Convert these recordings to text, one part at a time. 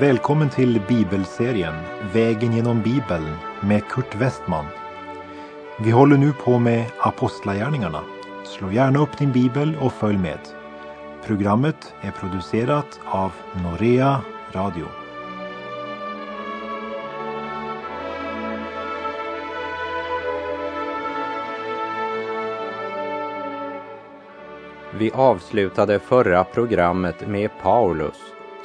Välkommen till bibelserien Vägen genom Bibeln med Kurt Westman. Vi håller nu på med Apostlagärningarna. Slå gärna upp din bibel och följ med. Programmet är producerat av Norea Radio. Vi avslutade förra programmet med Paulus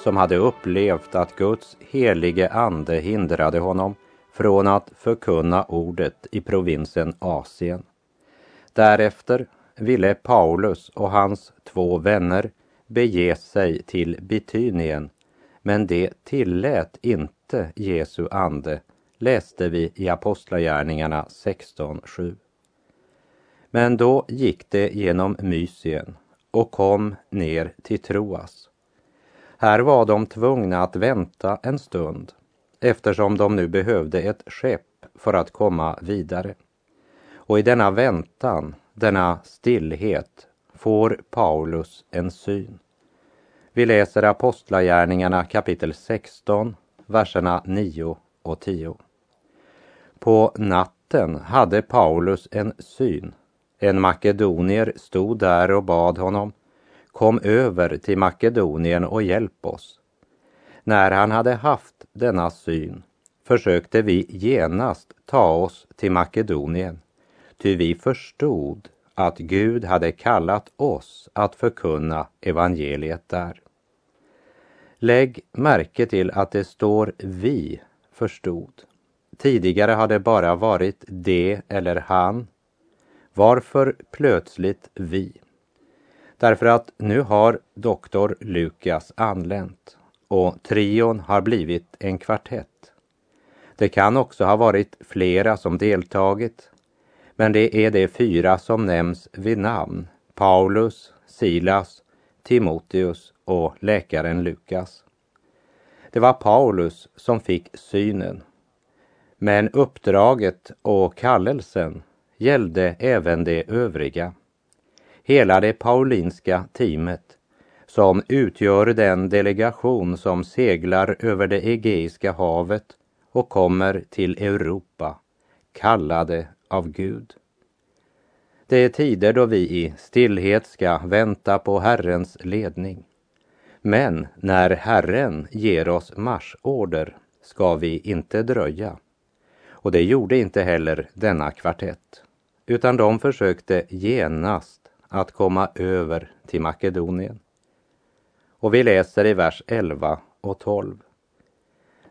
som hade upplevt att Guds helige ande hindrade honom från att förkunna ordet i provinsen Asien. Därefter ville Paulus och hans två vänner bege sig till Bitynien, men det tillät inte Jesu ande, läste vi i Apostlagärningarna 16.7. Men då gick det genom Mysien och kom ner till Troas. Här var de tvungna att vänta en stund eftersom de nu behövde ett skepp för att komma vidare. Och i denna väntan, denna stillhet, får Paulus en syn. Vi läser Apostlagärningarna kapitel 16, verserna 9 och 10. På natten hade Paulus en syn. En makedonier stod där och bad honom Kom över till Makedonien och hjälp oss. När han hade haft denna syn försökte vi genast ta oss till Makedonien, ty vi förstod att Gud hade kallat oss att förkunna evangeliet där. Lägg märke till att det står vi förstod. Tidigare har det bara varit det eller han. Varför plötsligt vi? Därför att nu har doktor Lukas anlänt och trion har blivit en kvartett. Det kan också ha varit flera som deltagit, men det är de fyra som nämns vid namn. Paulus, Silas, Timoteus och läkaren Lukas. Det var Paulus som fick synen. Men uppdraget och kallelsen gällde även de övriga hela det paulinska teamet som utgör den delegation som seglar över det Egeiska havet och kommer till Europa, kallade av Gud. Det är tider då vi i stillhet ska vänta på Herrens ledning. Men när Herren ger oss marschorder ska vi inte dröja. Och det gjorde inte heller denna kvartett, utan de försökte genast att komma över till Makedonien. Och vi läser i vers 11 och 12.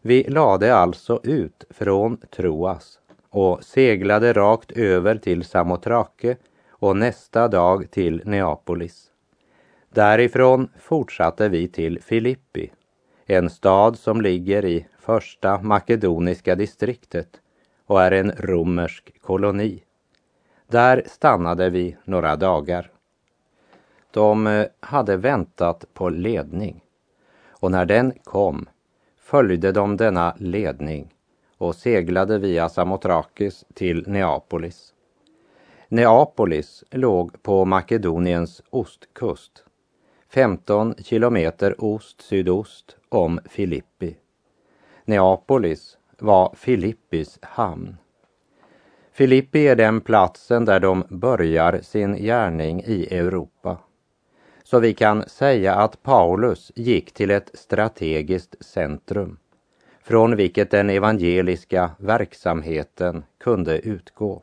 Vi lade alltså ut från Troas och seglade rakt över till Samotrake och nästa dag till Neapolis. Därifrån fortsatte vi till Filippi, en stad som ligger i första makedoniska distriktet och är en romersk koloni. Där stannade vi några dagar. De eh, hade väntat på ledning och när den kom följde de denna ledning och seglade via Samotrakis till Neapolis. Neapolis låg på Makedoniens ostkust, 15 kilometer ost-sydost om Filippi. Neapolis var Filippis hamn. Filippi är den platsen där de börjar sin gärning i Europa. Så vi kan säga att Paulus gick till ett strategiskt centrum från vilket den evangeliska verksamheten kunde utgå.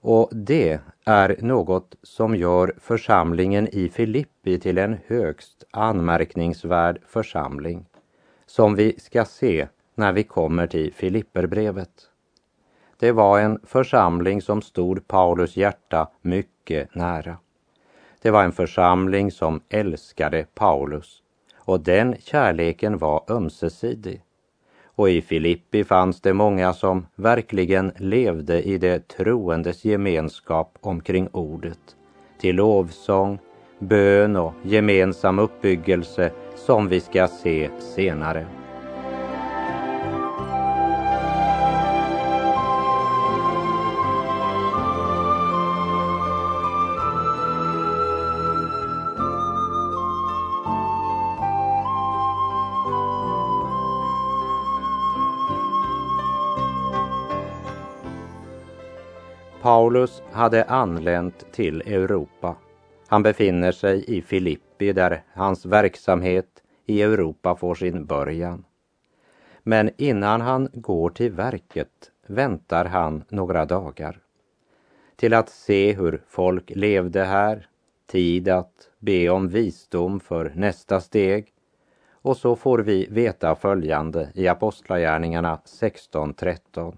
Och det är något som gör församlingen i Filippi till en högst anmärkningsvärd församling som vi ska se när vi kommer till Filipperbrevet. Det var en församling som stod Paulus hjärta mycket nära. Det var en församling som älskade Paulus och den kärleken var ömsesidig. Och i Filippi fanns det många som verkligen levde i det troendes gemenskap omkring ordet, till lovsång, bön och gemensam uppbyggelse som vi ska se senare. Paulus hade anlänt till Europa. Han befinner sig i Filippi där hans verksamhet i Europa får sin början. Men innan han går till verket väntar han några dagar till att se hur folk levde här, tid att be om visdom för nästa steg och så får vi veta följande i Apostlagärningarna 16.13.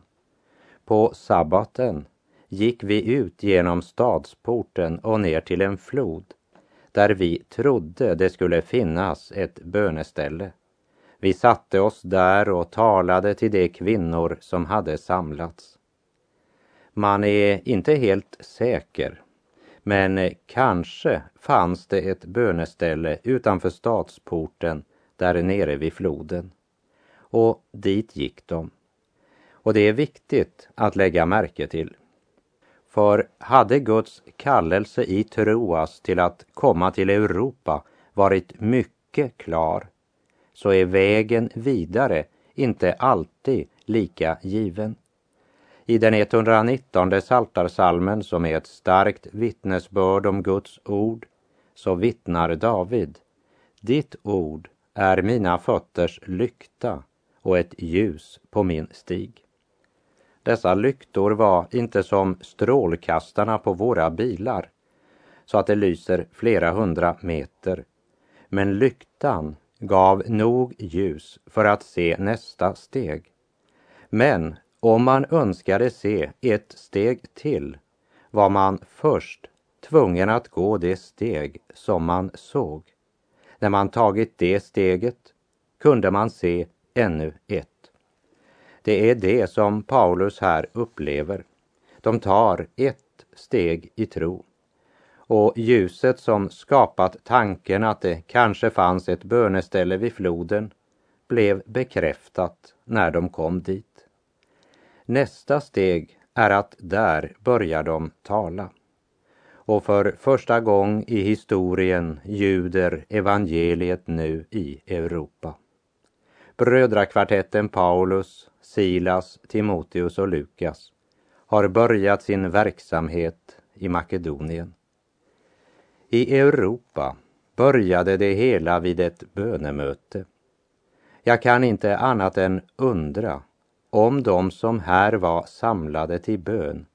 På sabbaten gick vi ut genom stadsporten och ner till en flod där vi trodde det skulle finnas ett böneställe. Vi satte oss där och talade till de kvinnor som hade samlats. Man är inte helt säker, men kanske fanns det ett böneställe utanför stadsporten där nere vid floden. Och dit gick de. Och det är viktigt att lägga märke till. För hade Guds kallelse i Troas till att komma till Europa varit mycket klar så är vägen vidare inte alltid lika given. I den 119 saltarsalmen som är ett starkt vittnesbörd om Guds ord så vittnar David. Ditt ord är mina fötters lykta och ett ljus på min stig. Dessa lyktor var inte som strålkastarna på våra bilar så att det lyser flera hundra meter. Men lyktan gav nog ljus för att se nästa steg. Men om man önskade se ett steg till var man först tvungen att gå det steg som man såg. När man tagit det steget kunde man se ännu ett. Det är det som Paulus här upplever. De tar ett steg i tro. Och ljuset som skapat tanken att det kanske fanns ett böneställe vid floden blev bekräftat när de kom dit. Nästa steg är att där börjar de tala. Och för första gång i historien ljuder evangeliet nu i Europa. Brödrakvartetten Paulus, Silas, Timoteus och Lukas har börjat sin verksamhet i Makedonien. I Europa började det hela vid ett bönemöte. Jag kan inte annat än undra om de som här var samlade till bön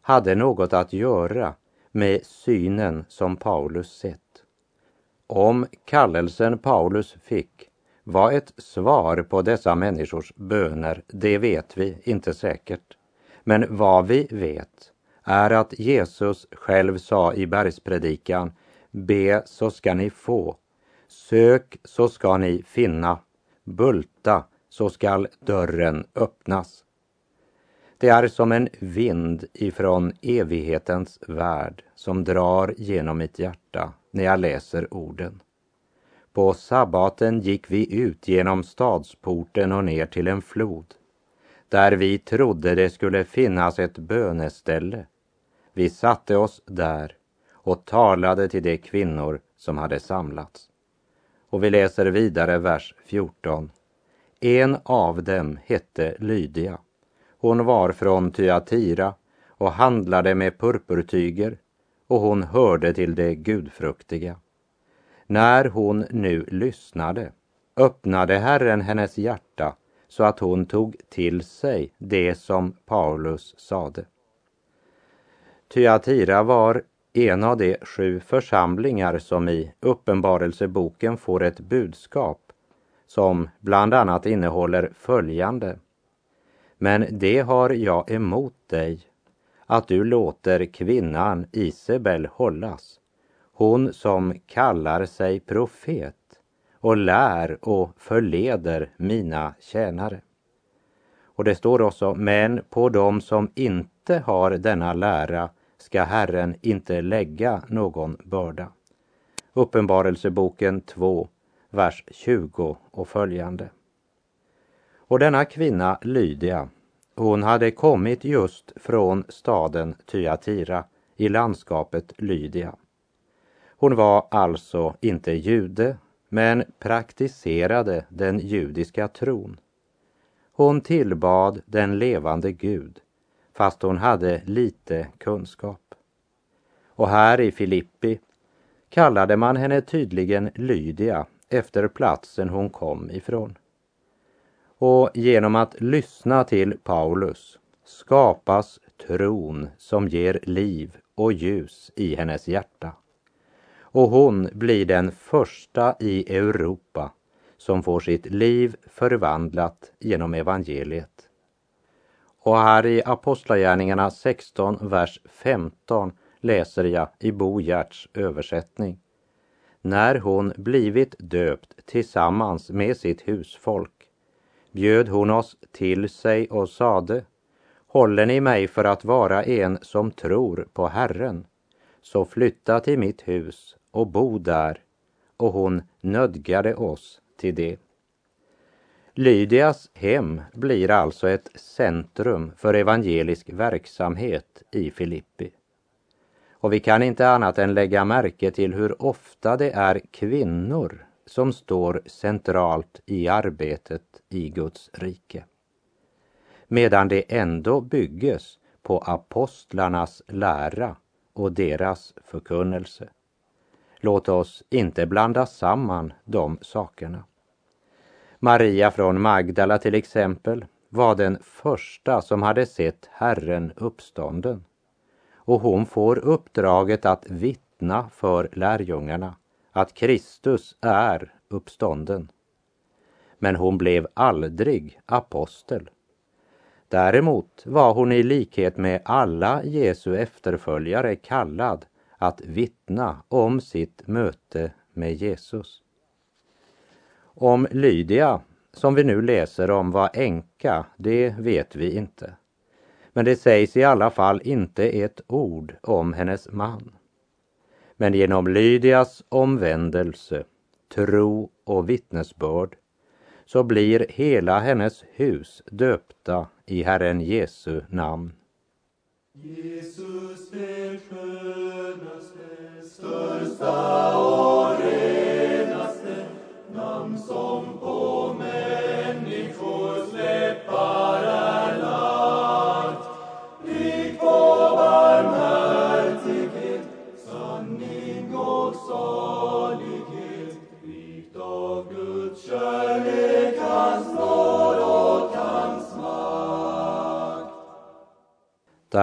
hade något att göra med synen som Paulus sett. Om kallelsen Paulus fick var ett svar på dessa människors böner, det vet vi inte säkert. Men vad vi vet är att Jesus själv sa i bergspredikan, be så ska ni få, sök så ska ni finna, bulta så skall dörren öppnas. Det är som en vind ifrån evighetens värld som drar genom mitt hjärta när jag läser orden. På sabbaten gick vi ut genom stadsporten och ner till en flod där vi trodde det skulle finnas ett böneställe. Vi satte oss där och talade till de kvinnor som hade samlats. Och vi läser vidare vers 14. En av dem hette Lydia. Hon var från Thyatira och handlade med purpurtyger och hon hörde till de gudfruktiga. När hon nu lyssnade öppnade Herren hennes hjärta så att hon tog till sig det som Paulus sade. Thyatira var en av de sju församlingar som i Uppenbarelseboken får ett budskap som bland annat innehåller följande. Men det har jag emot dig, att du låter kvinnan Isabel hållas, hon som kallar sig profet och lär och förleder mina tjänare. Och det står också, men på dem som inte har denna lära ska Herren inte lägga någon börda. Uppenbarelseboken 2, vers 20 och följande. Och denna kvinna, Lydia, hon hade kommit just från staden Thyatira i landskapet Lydia. Hon var alltså inte jude, men praktiserade den judiska tron. Hon tillbad den levande Gud fast hon hade lite kunskap. Och här i Filippi kallade man henne tydligen Lydia efter platsen hon kom ifrån. Och genom att lyssna till Paulus skapas tron som ger liv och ljus i hennes hjärta. Och hon blir den första i Europa som får sitt liv förvandlat genom evangeliet. Och här i Apostlagärningarna 16, vers 15 läser jag i Bo Gerts översättning. När hon blivit döpt tillsammans med sitt husfolk bjöd hon oss till sig och sade Håller ni mig för att vara en som tror på Herren, så flytta till mitt hus och bo där. Och hon nödgade oss till det. Lydias hem blir alltså ett centrum för evangelisk verksamhet i Filippi. Och vi kan inte annat än lägga märke till hur ofta det är kvinnor som står centralt i arbetet i Guds rike. Medan det ändå bygges på apostlarnas lära och deras förkunnelse. Låt oss inte blanda samman de sakerna. Maria från Magdala till exempel var den första som hade sett Herren uppstånden. Och hon får uppdraget att vittna för lärjungarna att Kristus är uppstånden. Men hon blev aldrig apostel. Däremot var hon i likhet med alla Jesu efterföljare kallad att vittna om sitt möte med Jesus. Om Lydia, som vi nu läser om, var änka, det vet vi inte. Men det sägs i alla fall inte ett ord om hennes man. Men genom Lydias omvändelse, tro och vittnesbörd så blir hela hennes hus döpta i Herren Jesu namn. Jesus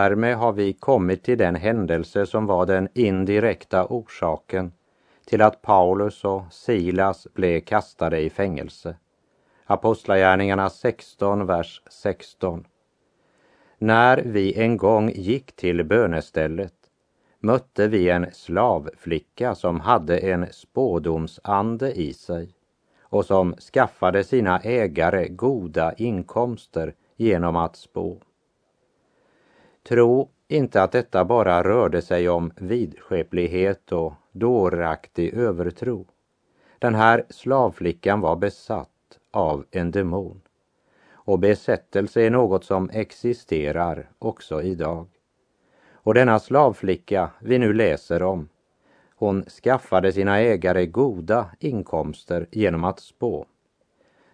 Därmed har vi kommit till den händelse som var den indirekta orsaken till att Paulus och Silas blev kastade i fängelse. Apostlagärningarna 16, vers 16. När vi en gång gick till bönestället mötte vi en slavflicka som hade en spådomsande i sig och som skaffade sina ägare goda inkomster genom att spå. Tro inte att detta bara rörde sig om vidskeplighet och dåraktig övertro. Den här slavflickan var besatt av en demon. Och besättelse är något som existerar också idag. Och denna slavflicka vi nu läser om, hon skaffade sina ägare goda inkomster genom att spå.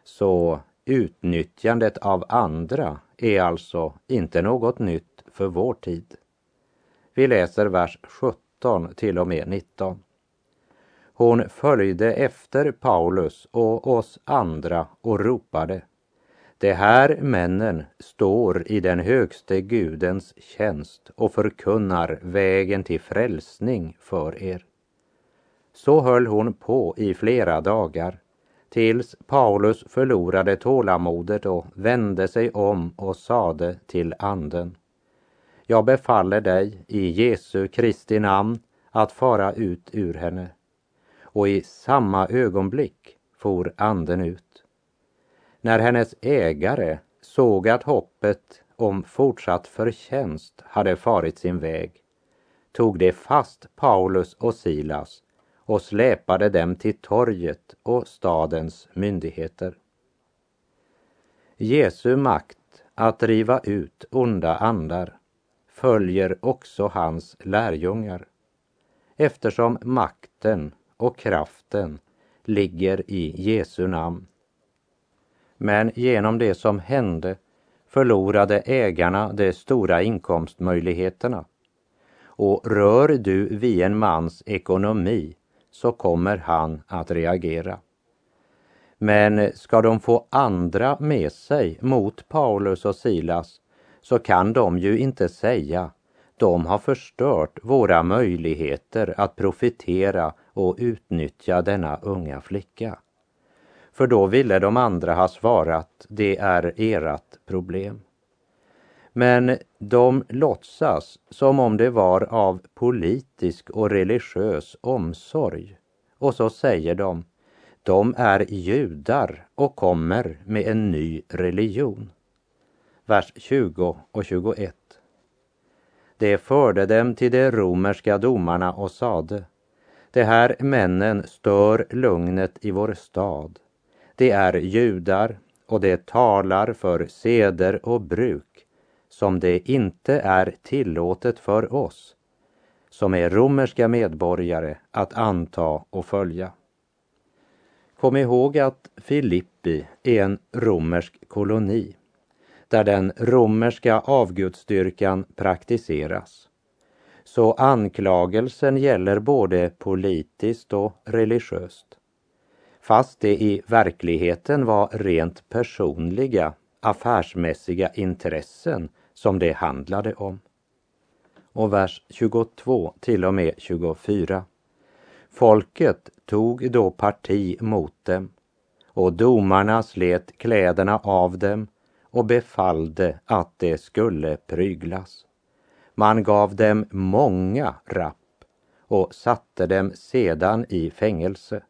Så utnyttjandet av andra är alltså inte något nytt för vår tid. Vi läser vers 17 till och med 19. Hon följde efter Paulus och oss andra och ropade. De här männen står i den högste Gudens tjänst och förkunnar vägen till frälsning för er. Så höll hon på i flera dagar tills Paulus förlorade tålamodet och vände sig om och sade till anden. Jag befaller dig i Jesu Kristi namn att fara ut ur henne. Och i samma ögonblick for anden ut. När hennes ägare såg att hoppet om fortsatt förtjänst hade farit sin väg tog de fast Paulus och Silas och släpade dem till torget och stadens myndigheter. Jesu makt att driva ut onda andar följer också hans lärjungar eftersom makten och kraften ligger i Jesu namn. Men genom det som hände förlorade ägarna de stora inkomstmöjligheterna. Och rör du vid en mans ekonomi så kommer han att reagera. Men ska de få andra med sig mot Paulus och Silas så kan de ju inte säga de har förstört våra möjligheter att profitera och utnyttja denna unga flicka. För då ville de andra ha svarat, det är ert problem. Men de låtsas som om det var av politisk och religiös omsorg. Och så säger de, de är judar och kommer med en ny religion. Vers 20 och 21. Det förde dem till de romerska domarna och sade, de här männen stör lugnet i vår stad. De är judar och de talar för seder och bruk som det inte är tillåtet för oss som är romerska medborgare att anta och följa. Kom ihåg att Filippi är en romersk koloni där den romerska avgudsdyrkan praktiseras. Så anklagelsen gäller både politiskt och religiöst. Fast det i verkligheten var rent personliga, affärsmässiga intressen som det handlade om. Och vers 22 till och med 24. Folket tog då parti mot dem och domarna slet kläderna av dem och befallde att det skulle pryglas. Man gav dem många rapp och satte dem sedan i fängelse.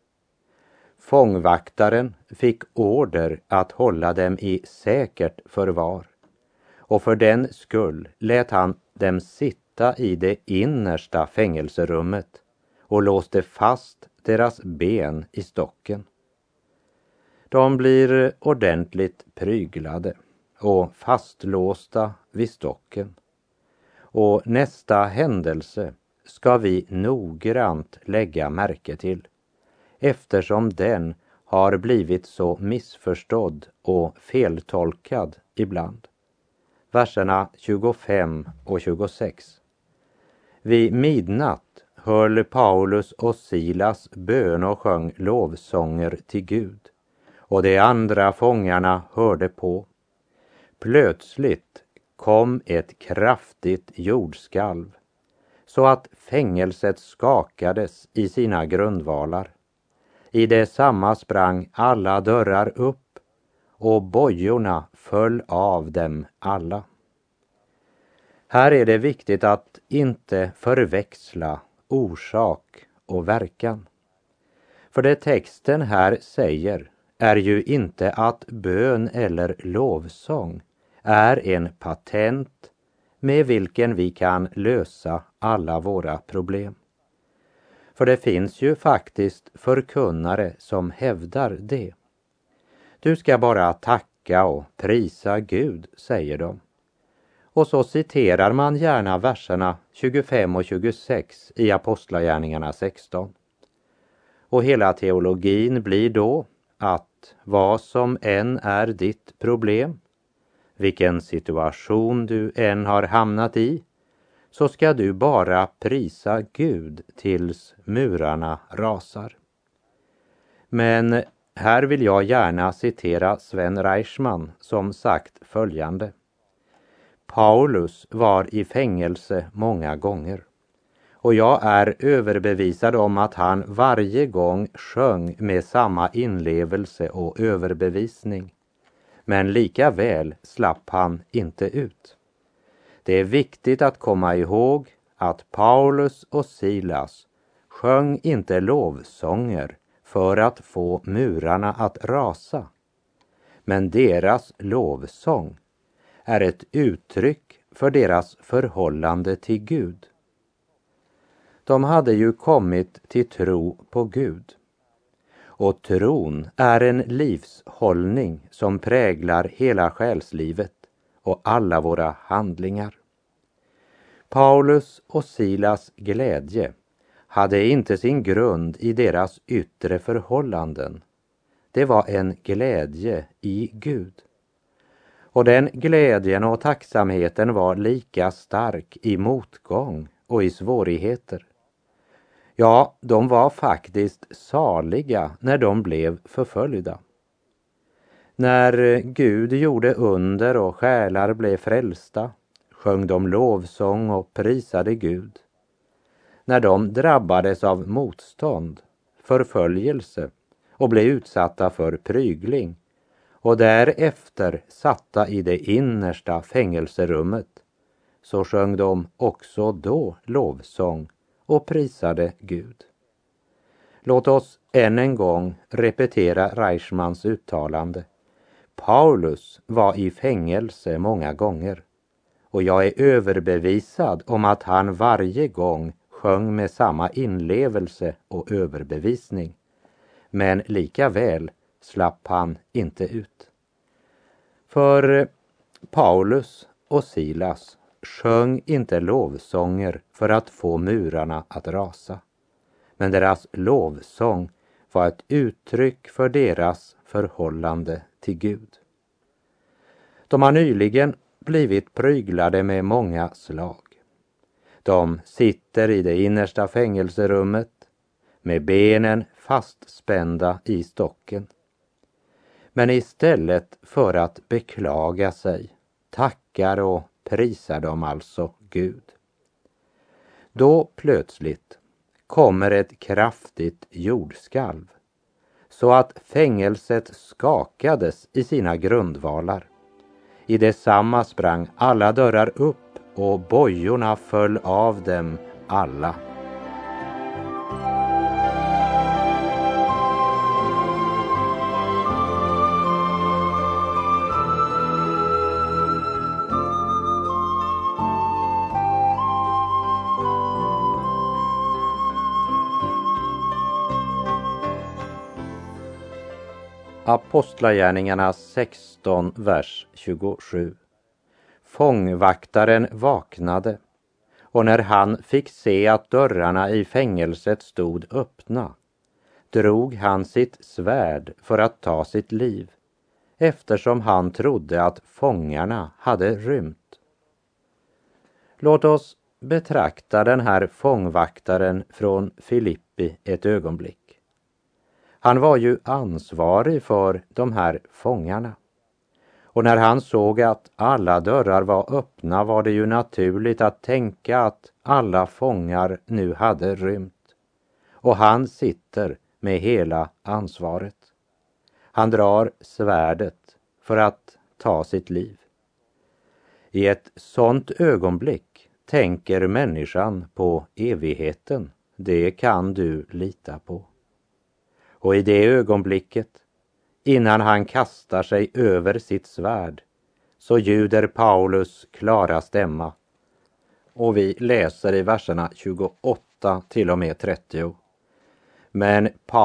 Fångvaktaren fick order att hålla dem i säkert förvar och för den skull lät han dem sitta i det innersta fängelserummet och låste fast deras ben i stocken. De blir ordentligt pryglade och fastlåsta vid stocken. Och nästa händelse ska vi noggrant lägga märke till eftersom den har blivit så missförstådd och feltolkad ibland. Verserna 25 och 26. Vid midnatt höll Paulus och Silas bön och sjöng lovsånger till Gud och de andra fångarna hörde på. Plötsligt kom ett kraftigt jordskalv så att fängelset skakades i sina grundvalar. I detsamma sprang alla dörrar upp och bojorna föll av dem alla. Här är det viktigt att inte förväxla orsak och verkan. För det texten här säger är ju inte att bön eller lovsång är en patent med vilken vi kan lösa alla våra problem. För det finns ju faktiskt förkunnare som hävdar det. Du ska bara tacka och prisa Gud, säger de. Och så citerar man gärna verserna 25 och 26 i Apostlagärningarna 16. Och hela teologin blir då att vad som än är ditt problem, vilken situation du än har hamnat i, så ska du bara prisa Gud tills murarna rasar. Men här vill jag gärna citera Sven Reichman som sagt följande. Paulus var i fängelse många gånger och jag är överbevisad om att han varje gång sjöng med samma inlevelse och överbevisning. Men lika väl slapp han inte ut. Det är viktigt att komma ihåg att Paulus och Silas sjöng inte lovsånger för att få murarna att rasa. Men deras lovsång är ett uttryck för deras förhållande till Gud. De hade ju kommit till tro på Gud. Och tron är en livshållning som präglar hela själslivet och alla våra handlingar. Paulus och Silas glädje hade inte sin grund i deras yttre förhållanden. Det var en glädje i Gud. Och den glädjen och tacksamheten var lika stark i motgång och i svårigheter. Ja, de var faktiskt saliga när de blev förföljda. När Gud gjorde under och själar blev frälsta sjöng de lovsång och prisade Gud. När de drabbades av motstånd, förföljelse och blev utsatta för prygling och därefter satta i det innersta fängelserummet så sjöng de också då lovsång och prisade Gud. Låt oss än en gång repetera Reichmans uttalande. Paulus var i fängelse många gånger och jag är överbevisad om att han varje gång sjöng med samma inlevelse och överbevisning. Men lika väl slapp han inte ut. För Paulus och Silas sjöng inte lovsånger för att få murarna att rasa. Men deras lovsång var ett uttryck för deras förhållande till Gud. De har nyligen blivit pryglade med många slag. De sitter i det innersta fängelserummet med benen fastspända i stocken. Men istället för att beklaga sig tackar och prisar de alltså Gud. Då plötsligt kommer ett kraftigt jordskalv så att fängelset skakades i sina grundvalar. I detsamma sprang alla dörrar upp och bojorna föll av dem alla. Apostlagärningarna 16, vers 27. Fångvaktaren vaknade och när han fick se att dörrarna i fängelset stod öppna drog han sitt svärd för att ta sitt liv eftersom han trodde att fångarna hade rymt. Låt oss betrakta den här fångvaktaren från Filippi ett ögonblick. Han var ju ansvarig för de här fångarna. Och när han såg att alla dörrar var öppna var det ju naturligt att tänka att alla fångar nu hade rymt. Och han sitter med hela ansvaret. Han drar svärdet för att ta sitt liv. I ett sådant ögonblick tänker människan på evigheten. Det kan du lita på. Och i det ögonblicket, innan han kastar sig över sitt svärd, så ljuder Paulus klara stämma. Och vi läser i verserna 28 till och med 30. Men Paulus